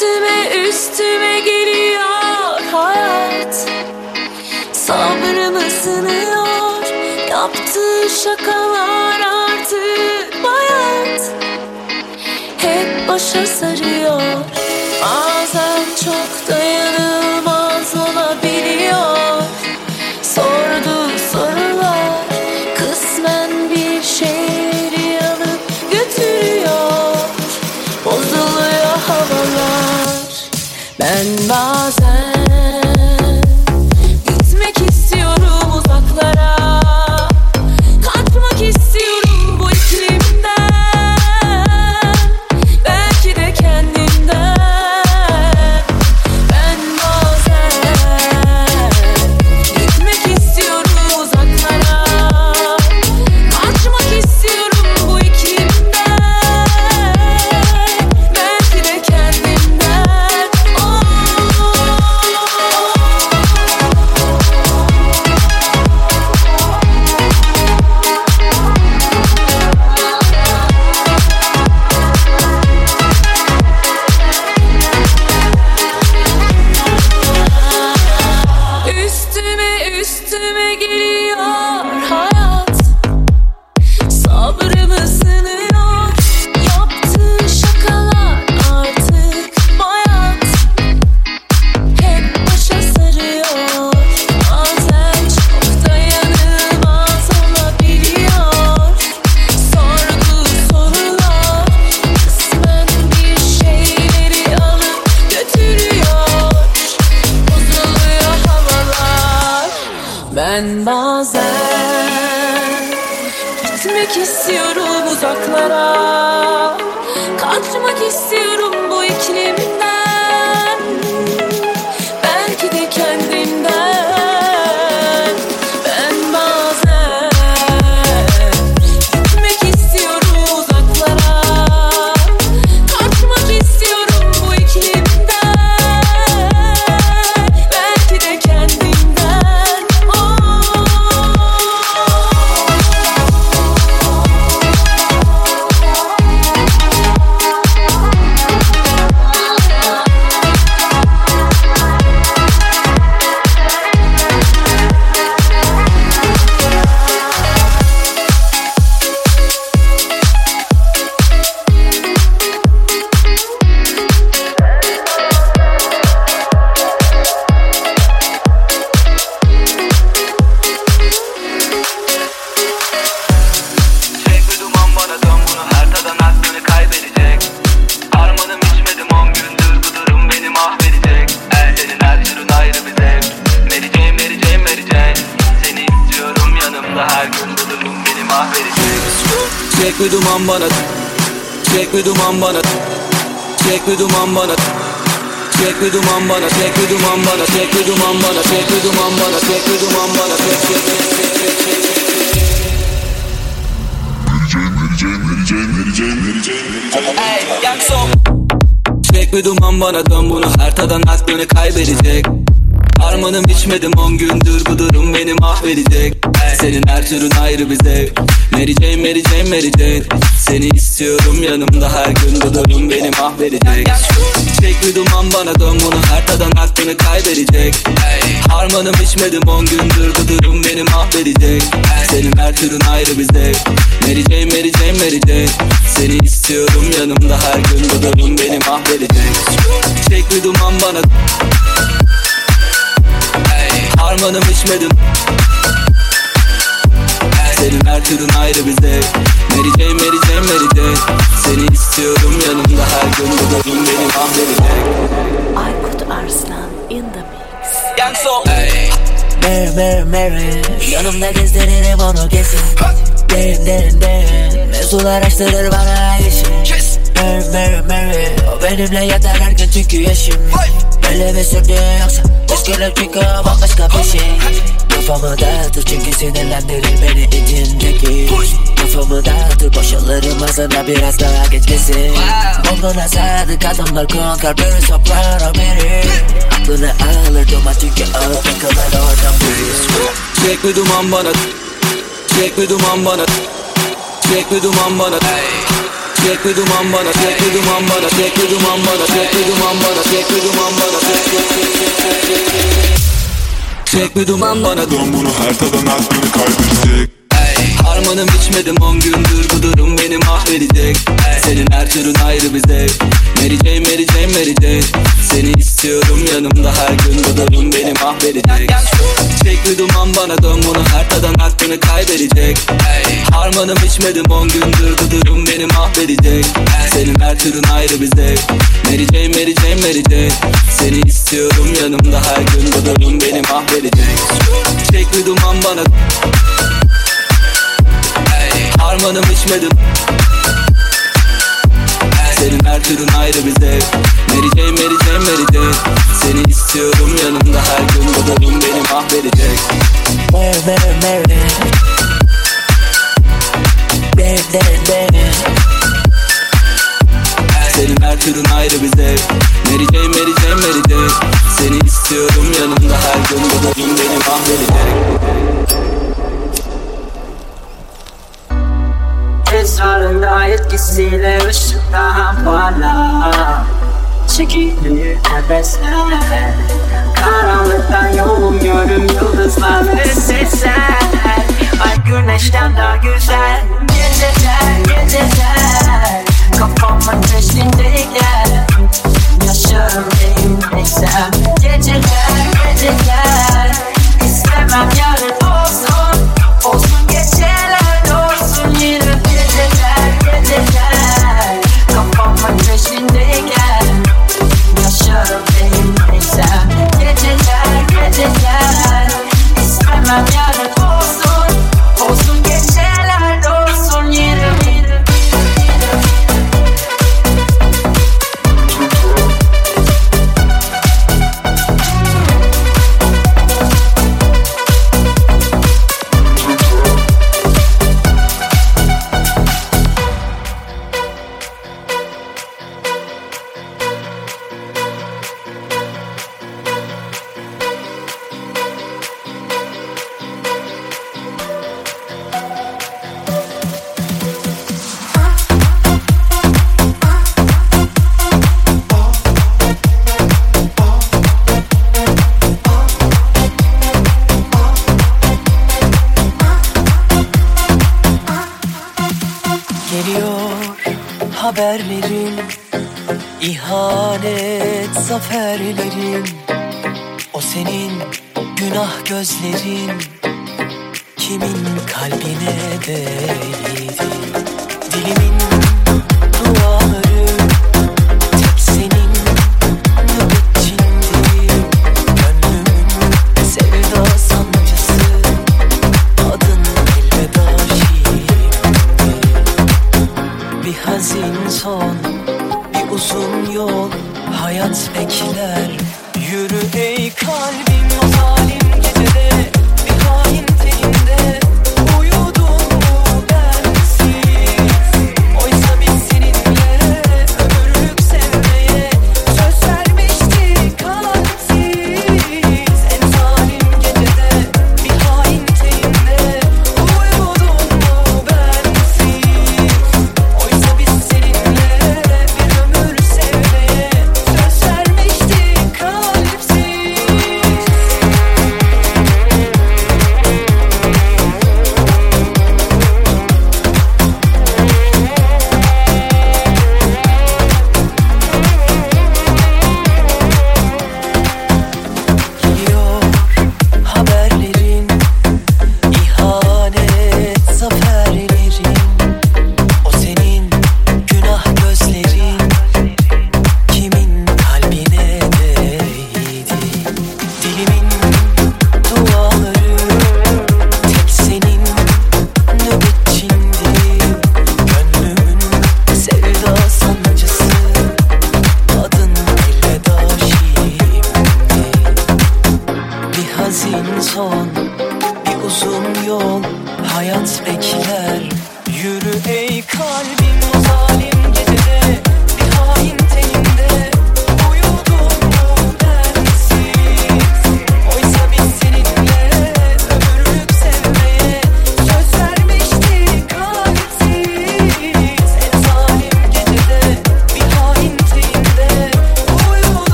Üstüme üstüme geliyor hayat. Sabrımı sınıyor Yaptığı şakalar artık bayat Hep başa sarıyor. Bazen Ben bazen. Gitmek istiyorum uzaklara. Kaçmak istiyorum bu duman bana. Çek bir duman bana. Çek bir duman bana. Çek bir duman bana, çek bir duman bana, çek bir duman bana, çek bir duman bana, çek bir duman bana, çek çek çek çek çek çek çek. Bir duman bana. Dön bunu. Her tadan aklını kaybedecek. Harmanım içmedim on gündür bu durum beni mahvedecek Senin her türün ayrı bir zevk. Mary Jane, Mary Jane, Mary Jane Seni istiyorum yanımda her gün. Durum beni mahvedecek. Çek bir duman bana dön. Bunu her tadan aklını kaybedecek. Harmanım içmedim on gündür. Durum beni mahvedecek. Senin her türün ayrı bir zevk. Mary Jane, Mary Jane, Mary Jane Seni istiyorum yanımda her gün. Durum beni mahvedecek. Çek bir duman bana Harmanım içmedim Senin her türün ayrı bir zevk Mary Jane, Mary Jane, Mary Jane Seni istiyorum yanımda her gün bu durum beni mahvedecek Aykut Arslan in the mix. Mary Mary Mary. Yanımda gezdiririm onu kesin. Derin derin derin. Mevzular açtırır bana işim Mary Mary Mary. O benimle yatar her gün çünkü yaşım. Böyle bir sürdü yoksa. Çünkü o bambaşka bir şey Kafamı dağıtır çünkü sinirlendirir beni içindeki Kafamı dağıtır boşalırım ağzına biraz daha geçmesin Olduğuna sadık adamlar konkar biri soprano biri Aklını alır duman çünkü o takılır oradan bir Çek bir duman bana Çek bir duman bana Çek bir duman bana Çek bir duman bana çek bir duman bana çek bir duman bana çek bir duman bana çek bir duman bana çek çek çek çek Çek bir duman bana. Dön bunu her tadan at beni kaybedecek Harmanım içmedim on gündür bu durum beni mahvedecek Senin her türün ayrı bir zevk Mary Jane, Mary Jane, Mary Jane Seni istiyorum yanımda her gün bu durum beni mahvedecek Çek bir duman bana dön bunu her tadan aklını kaybedecek. Harmanım içmedim on gündür bu durum beni mahvedecek Senin her türün ayrı bir zevk Mary Jane, Mary Jane, Mary Jane Seni istiyorum yanımda her gün bu durum beni mahvedecek Çek bir duman bana Harmanım içmedim. Senin her türün ayrı bir zevk Mary Jane, Mary Jane, Mary Jane Seni istiyorum yanımda her gün Bu durum beni mahvedecek Mary, Mary, Mary Mary, Senin her türün ayrı bir zevk Mary Jane, Mary Jane, Mary Jane Seni istiyorum yanımda her gün Bu durum beni mahvedecek Esrarında etkisiyle ışıktan parla Çekilir nefesler Karanlıktan yolum görüm yıldızlar ve sesler. Ay güneşten daha güzel. Geceler geceler. Kafamın peşindeyken Yaşarım elimdeysem Geceler geceler. İstemem yarın İstemem gözlerin Kimin kalbine değdi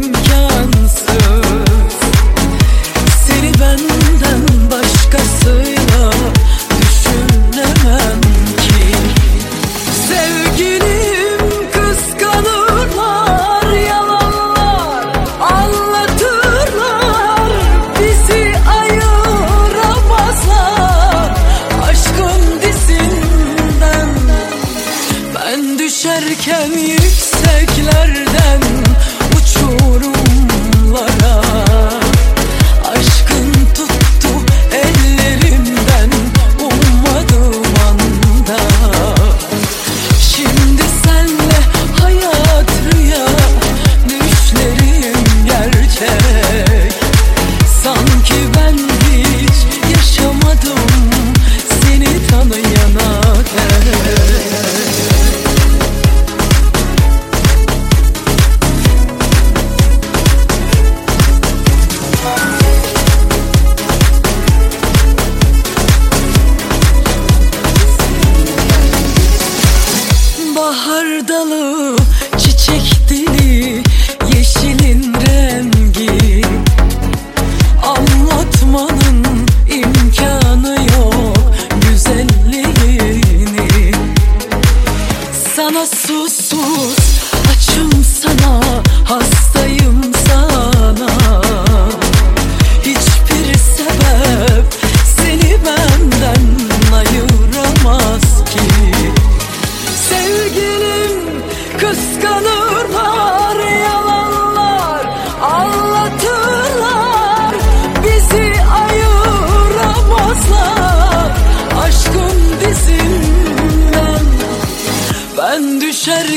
gelse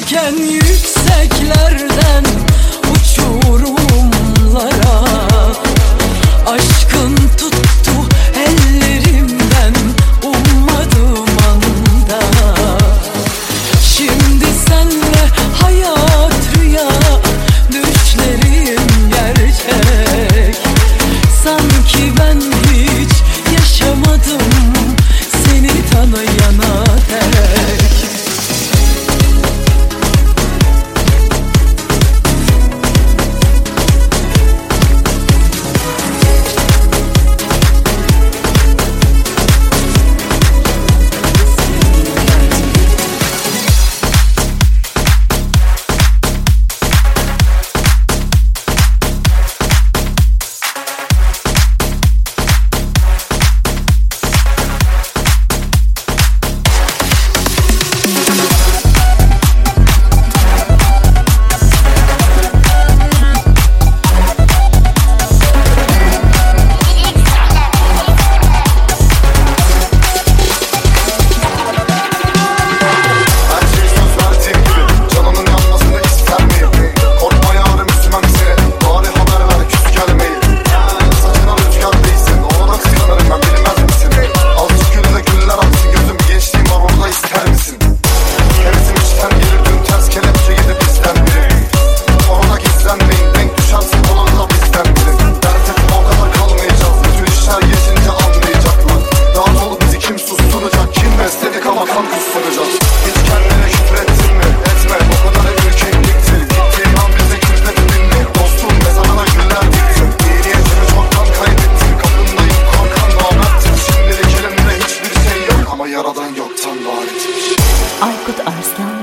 天。are still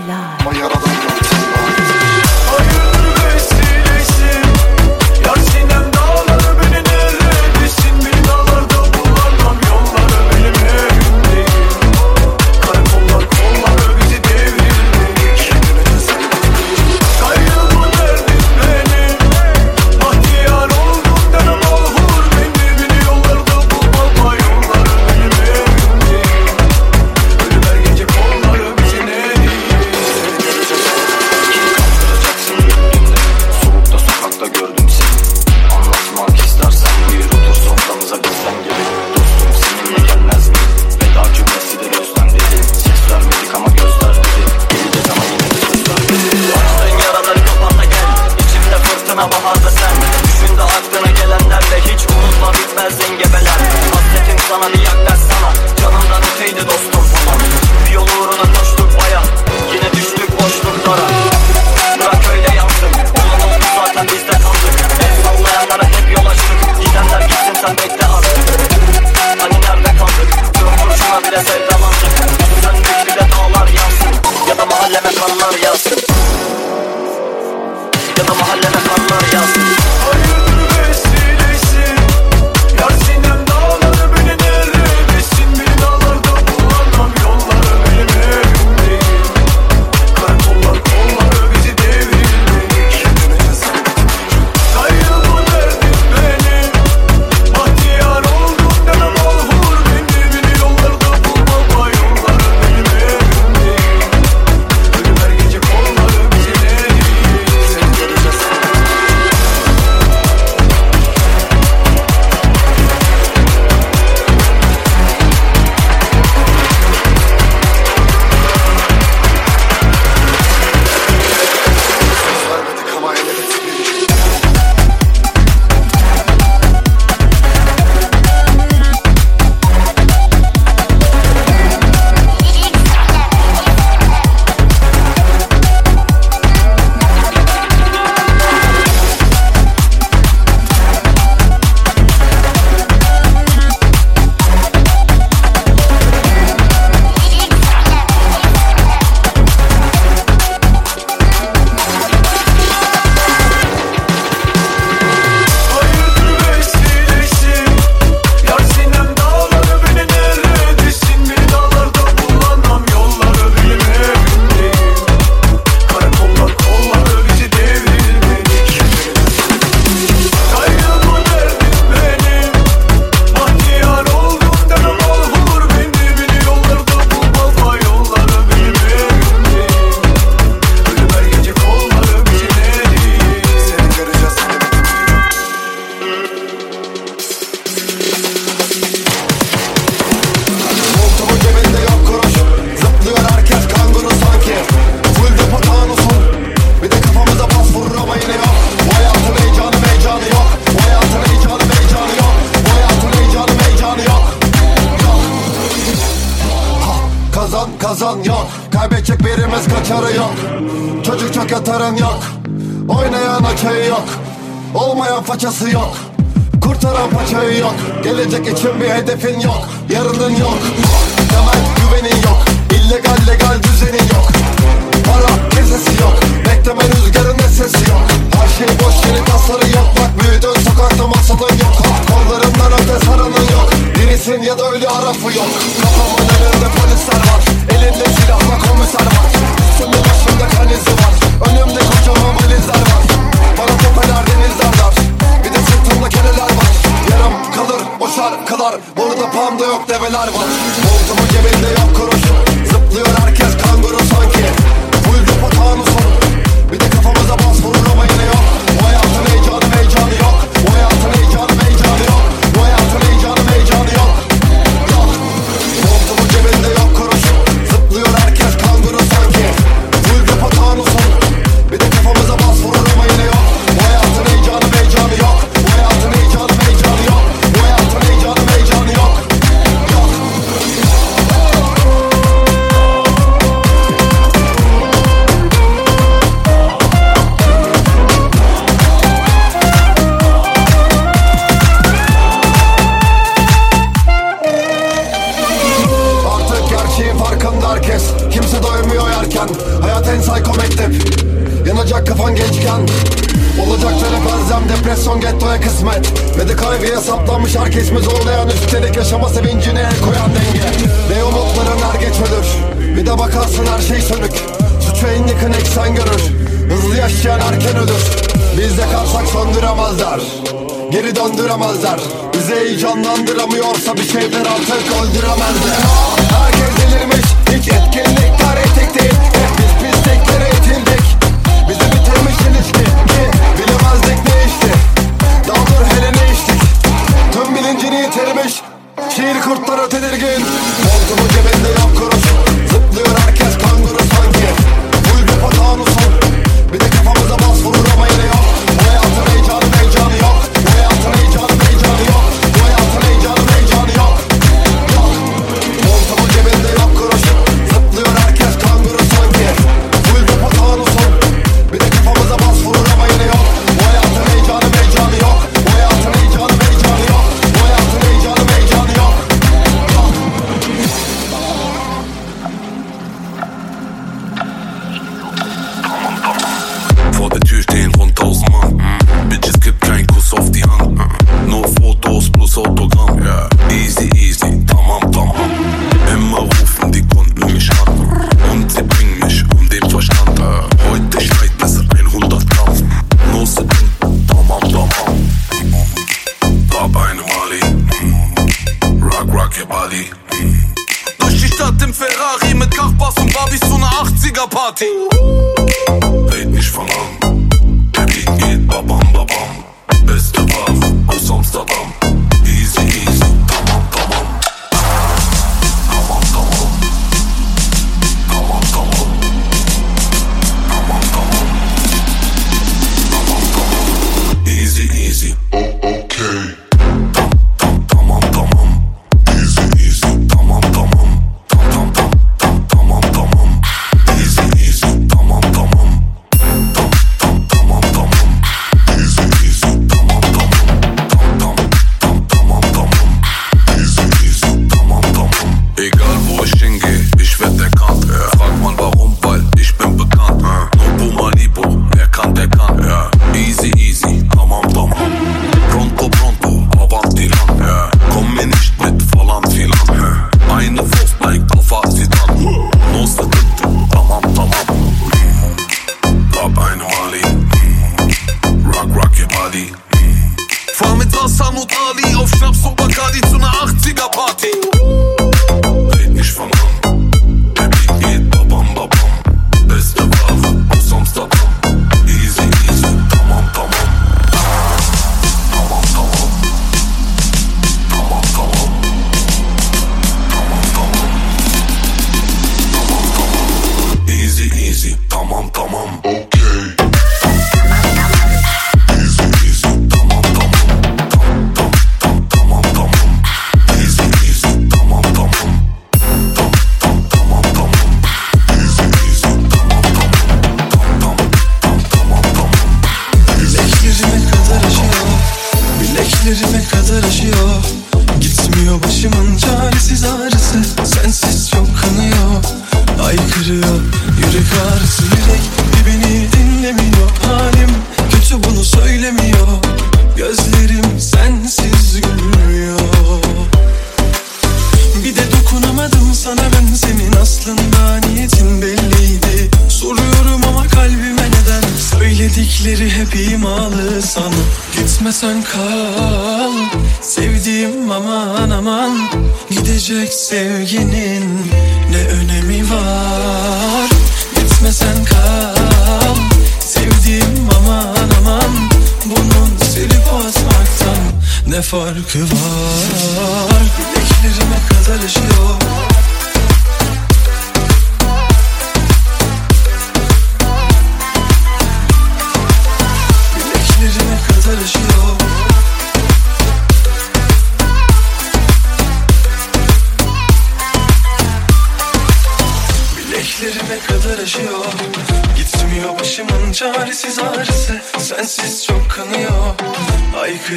Kazan kazan yok. Kaybedecek birimiz kaçarı yok. Çocuk çok yatarın yok. Oynayan açayı yok. Olmayan façası yok. Kurtaran paçayı yok. Gelecek için bir hedefin yok. Yarının yok. Temel güvenin yok. İllegal legal düzenin yok Para kesesi yok. Bekleme rüzgarın sesi yok. Her şey boş yeri tasarı yok. Bak büyüdün sokakta masalın yok. Kollarından öte saranın yok. Dirisin ya da ölü arafı yok. Kafamın önünde polisler var. Elinde silahla komiser var. Üstümde başımda kan izi var. Önümde kocaman valizler var. Bana tepeler denizler dar Bir de sırtımda keneler var. Yarım kalır o şarkılar Burada panda yok develer var. Montumun cebinde yok kuruş Zıplıyor herkes anos depresyon gettoya kısmet. Ve de kaygıya saplanmış herkes mi zorlayan Üstelik yaşama sevincine el koyan denge. Ne umutların er geç ölür Bir de bakarsın her şey sönük. Suçu en yakın eksen görür Hızlı yaşayan erken ölür. Bizde kalsak söndüremezler Geri döndüremezler. Bizi heyecanlandıramıyorsa bir şeyler artık öldüremezler. Herkes delirmiş Hiç etkinlikler etik değil Hep biz pisliklere itildik. Bizi bitirmiş ilişki Ki bilemezdik ne işti Şiir kurtları tedirgin Montumun cebinde yok kuruş Zıplıyor herkes kanguru sanki. Full depo tanusun Bir de kafamıza istersen kal. Sevdiğim aman aman Gidecek sevginin ne önemi var? Gitmesen kal. Sevdiğim aman aman Bunun silip asmaktan ne farkı var? Bileklerime kadar işliyor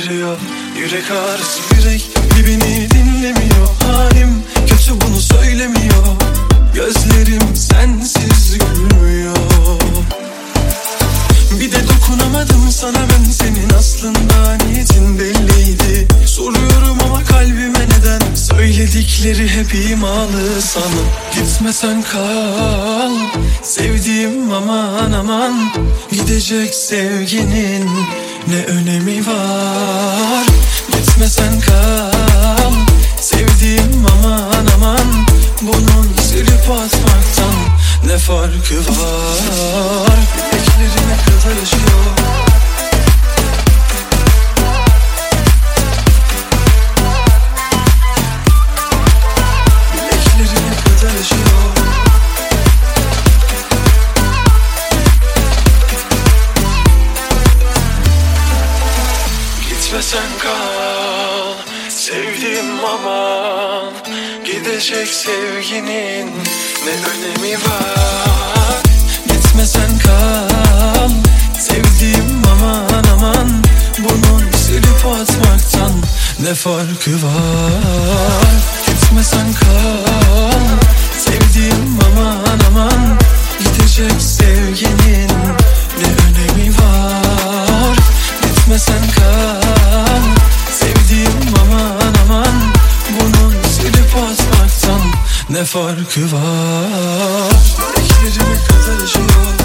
kırıyor Yürek Yalnız sen kal Sevdiğim aman. Gidecek sevginin Ne önemi var? Gitme sen kal Sevdiğim aman aman. Bunun silip atmaktan Ne farkı var? Gitme sen kal Sevdiğim aman aman. Gidecek sevginin Ne önemi var? Gitme sen kal. Ne farkı var? İkimizi mi kazanışıyor?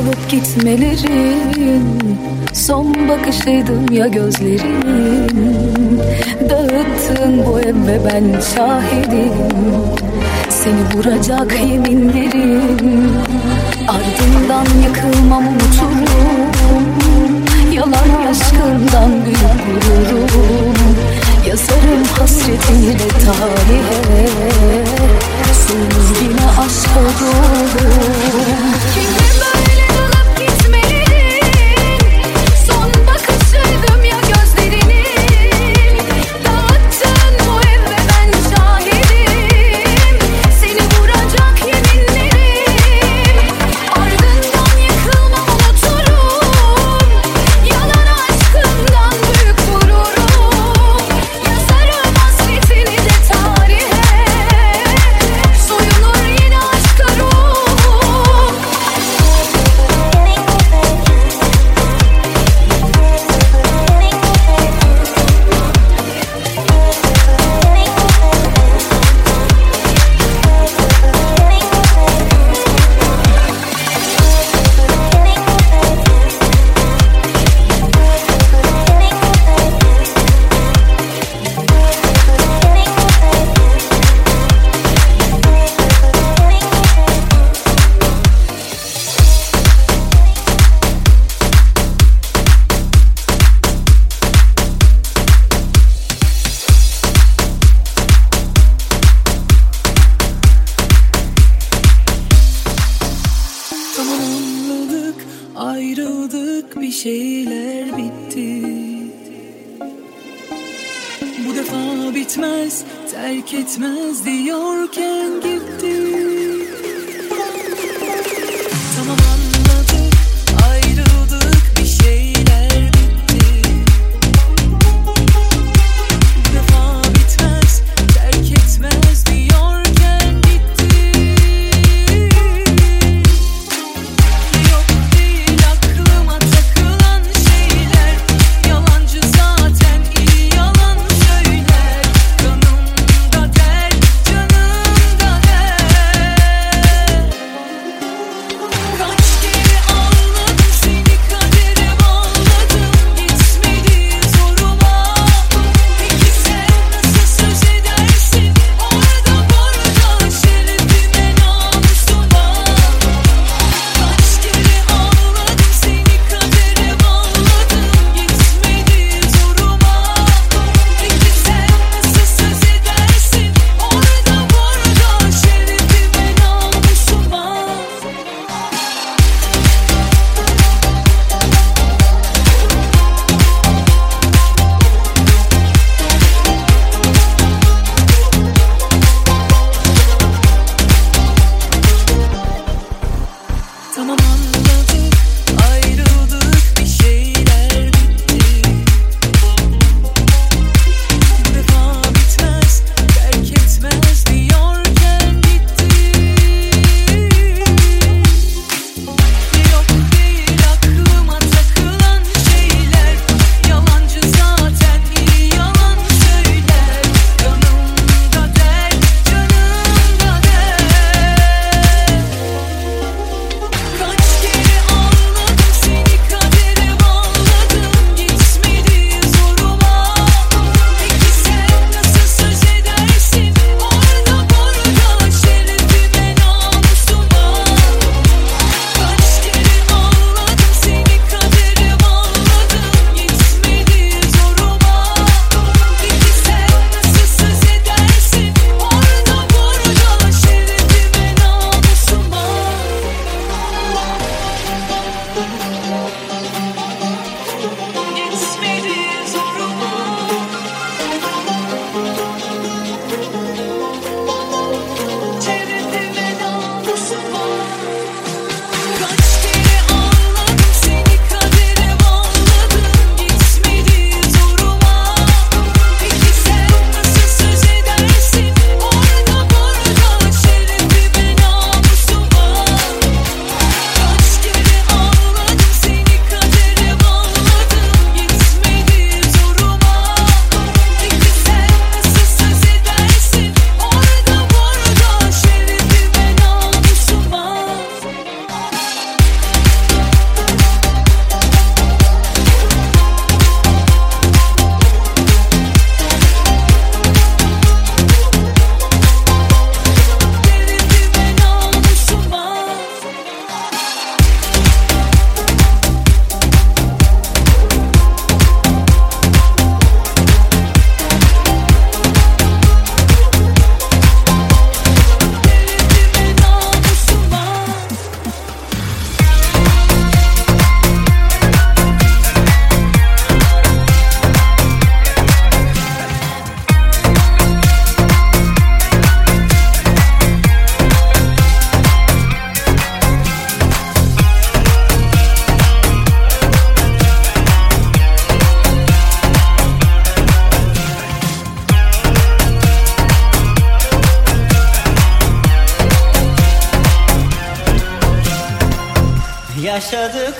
Dalıp gitmelerin Son bakışıydım ya gözlerin. Dağıttın boyem ve ben şahidim. Seni vuracak yeminlerim. Ardından yıkılmam unuturum Yalan aşkından gülüp vururum Yazarım hasretiniyle tarihe. Sonsuz yine aşk olur Ayrıldık bir şeyler bitti. Bu defa bitmez terk etmez diyorken gitti.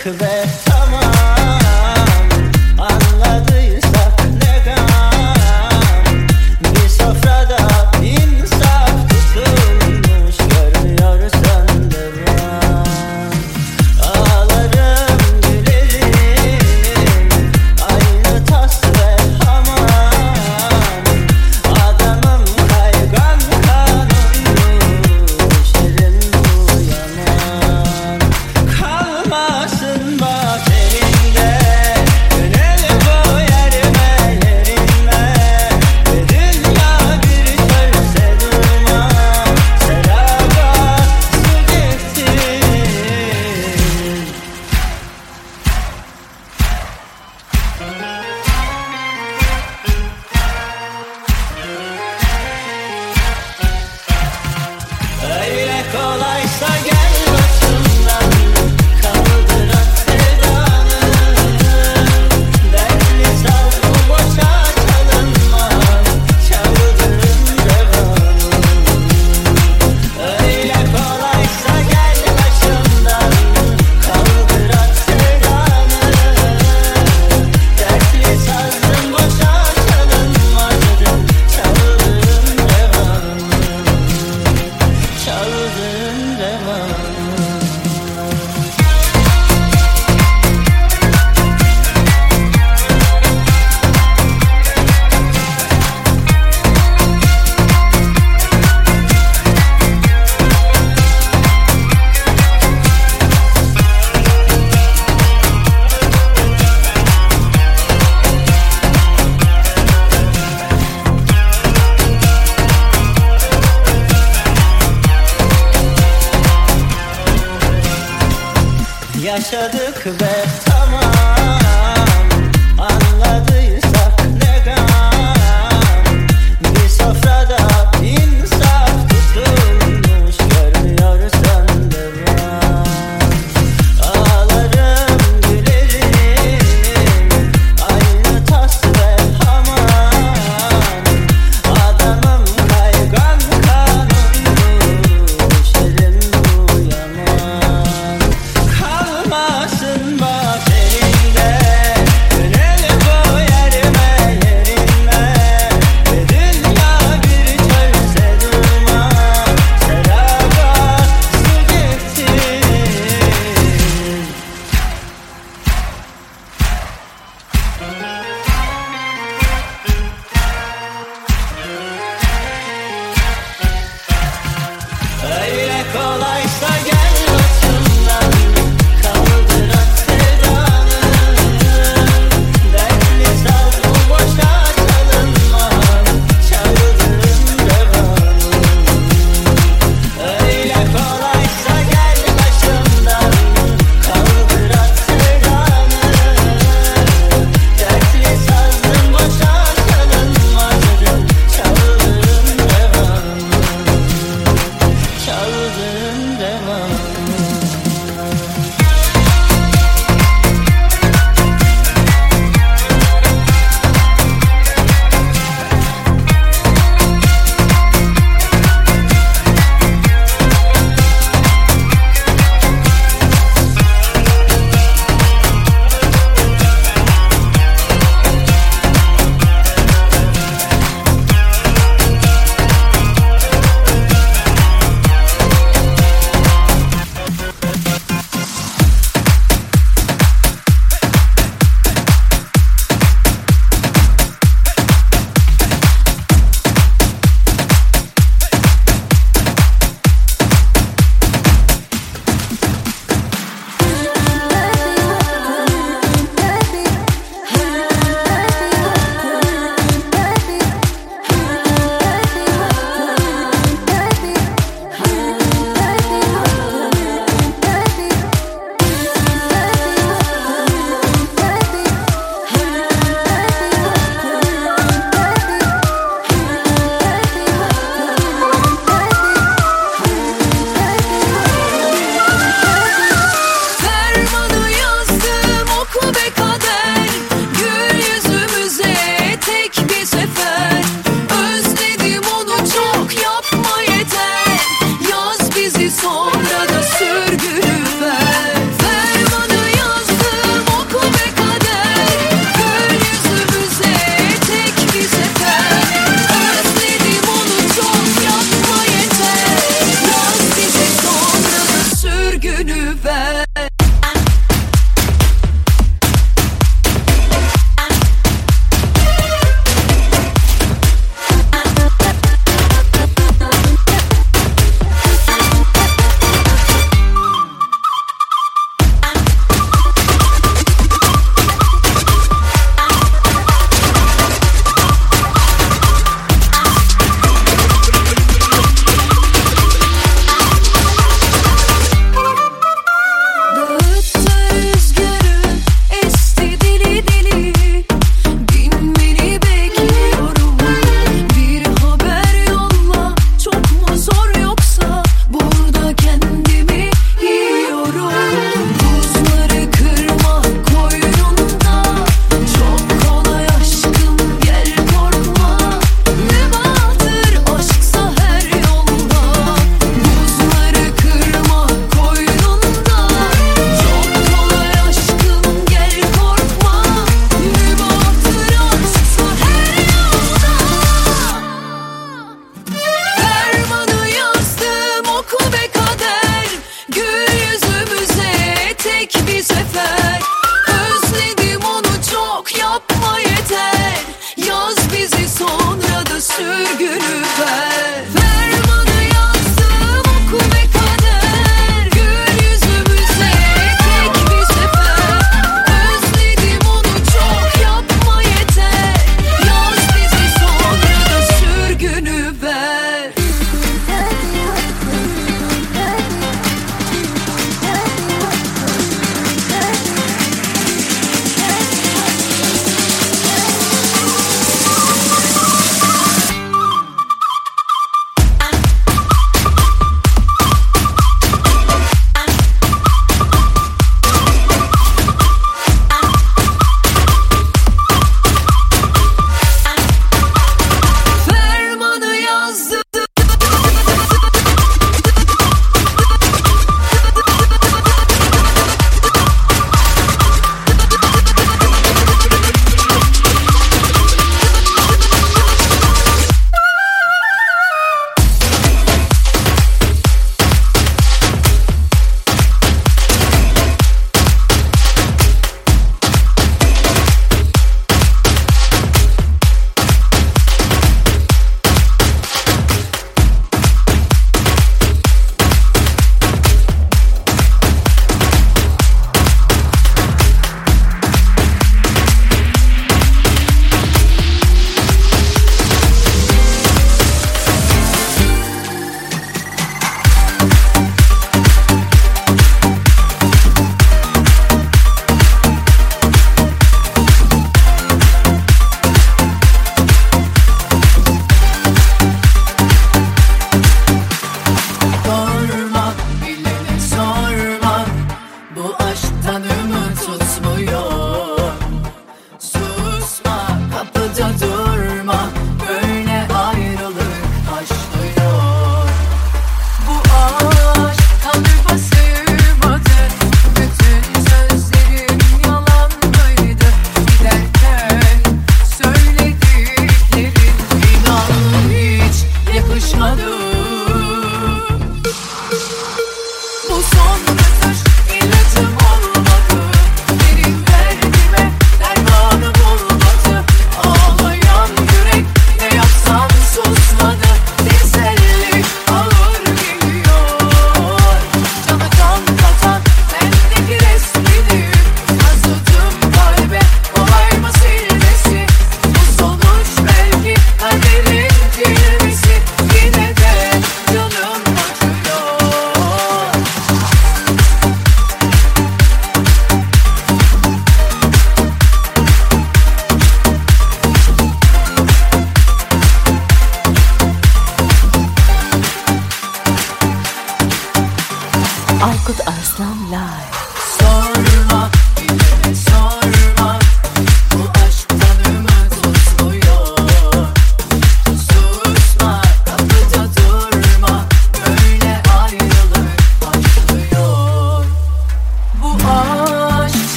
Cause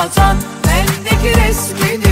katan bendeki resmini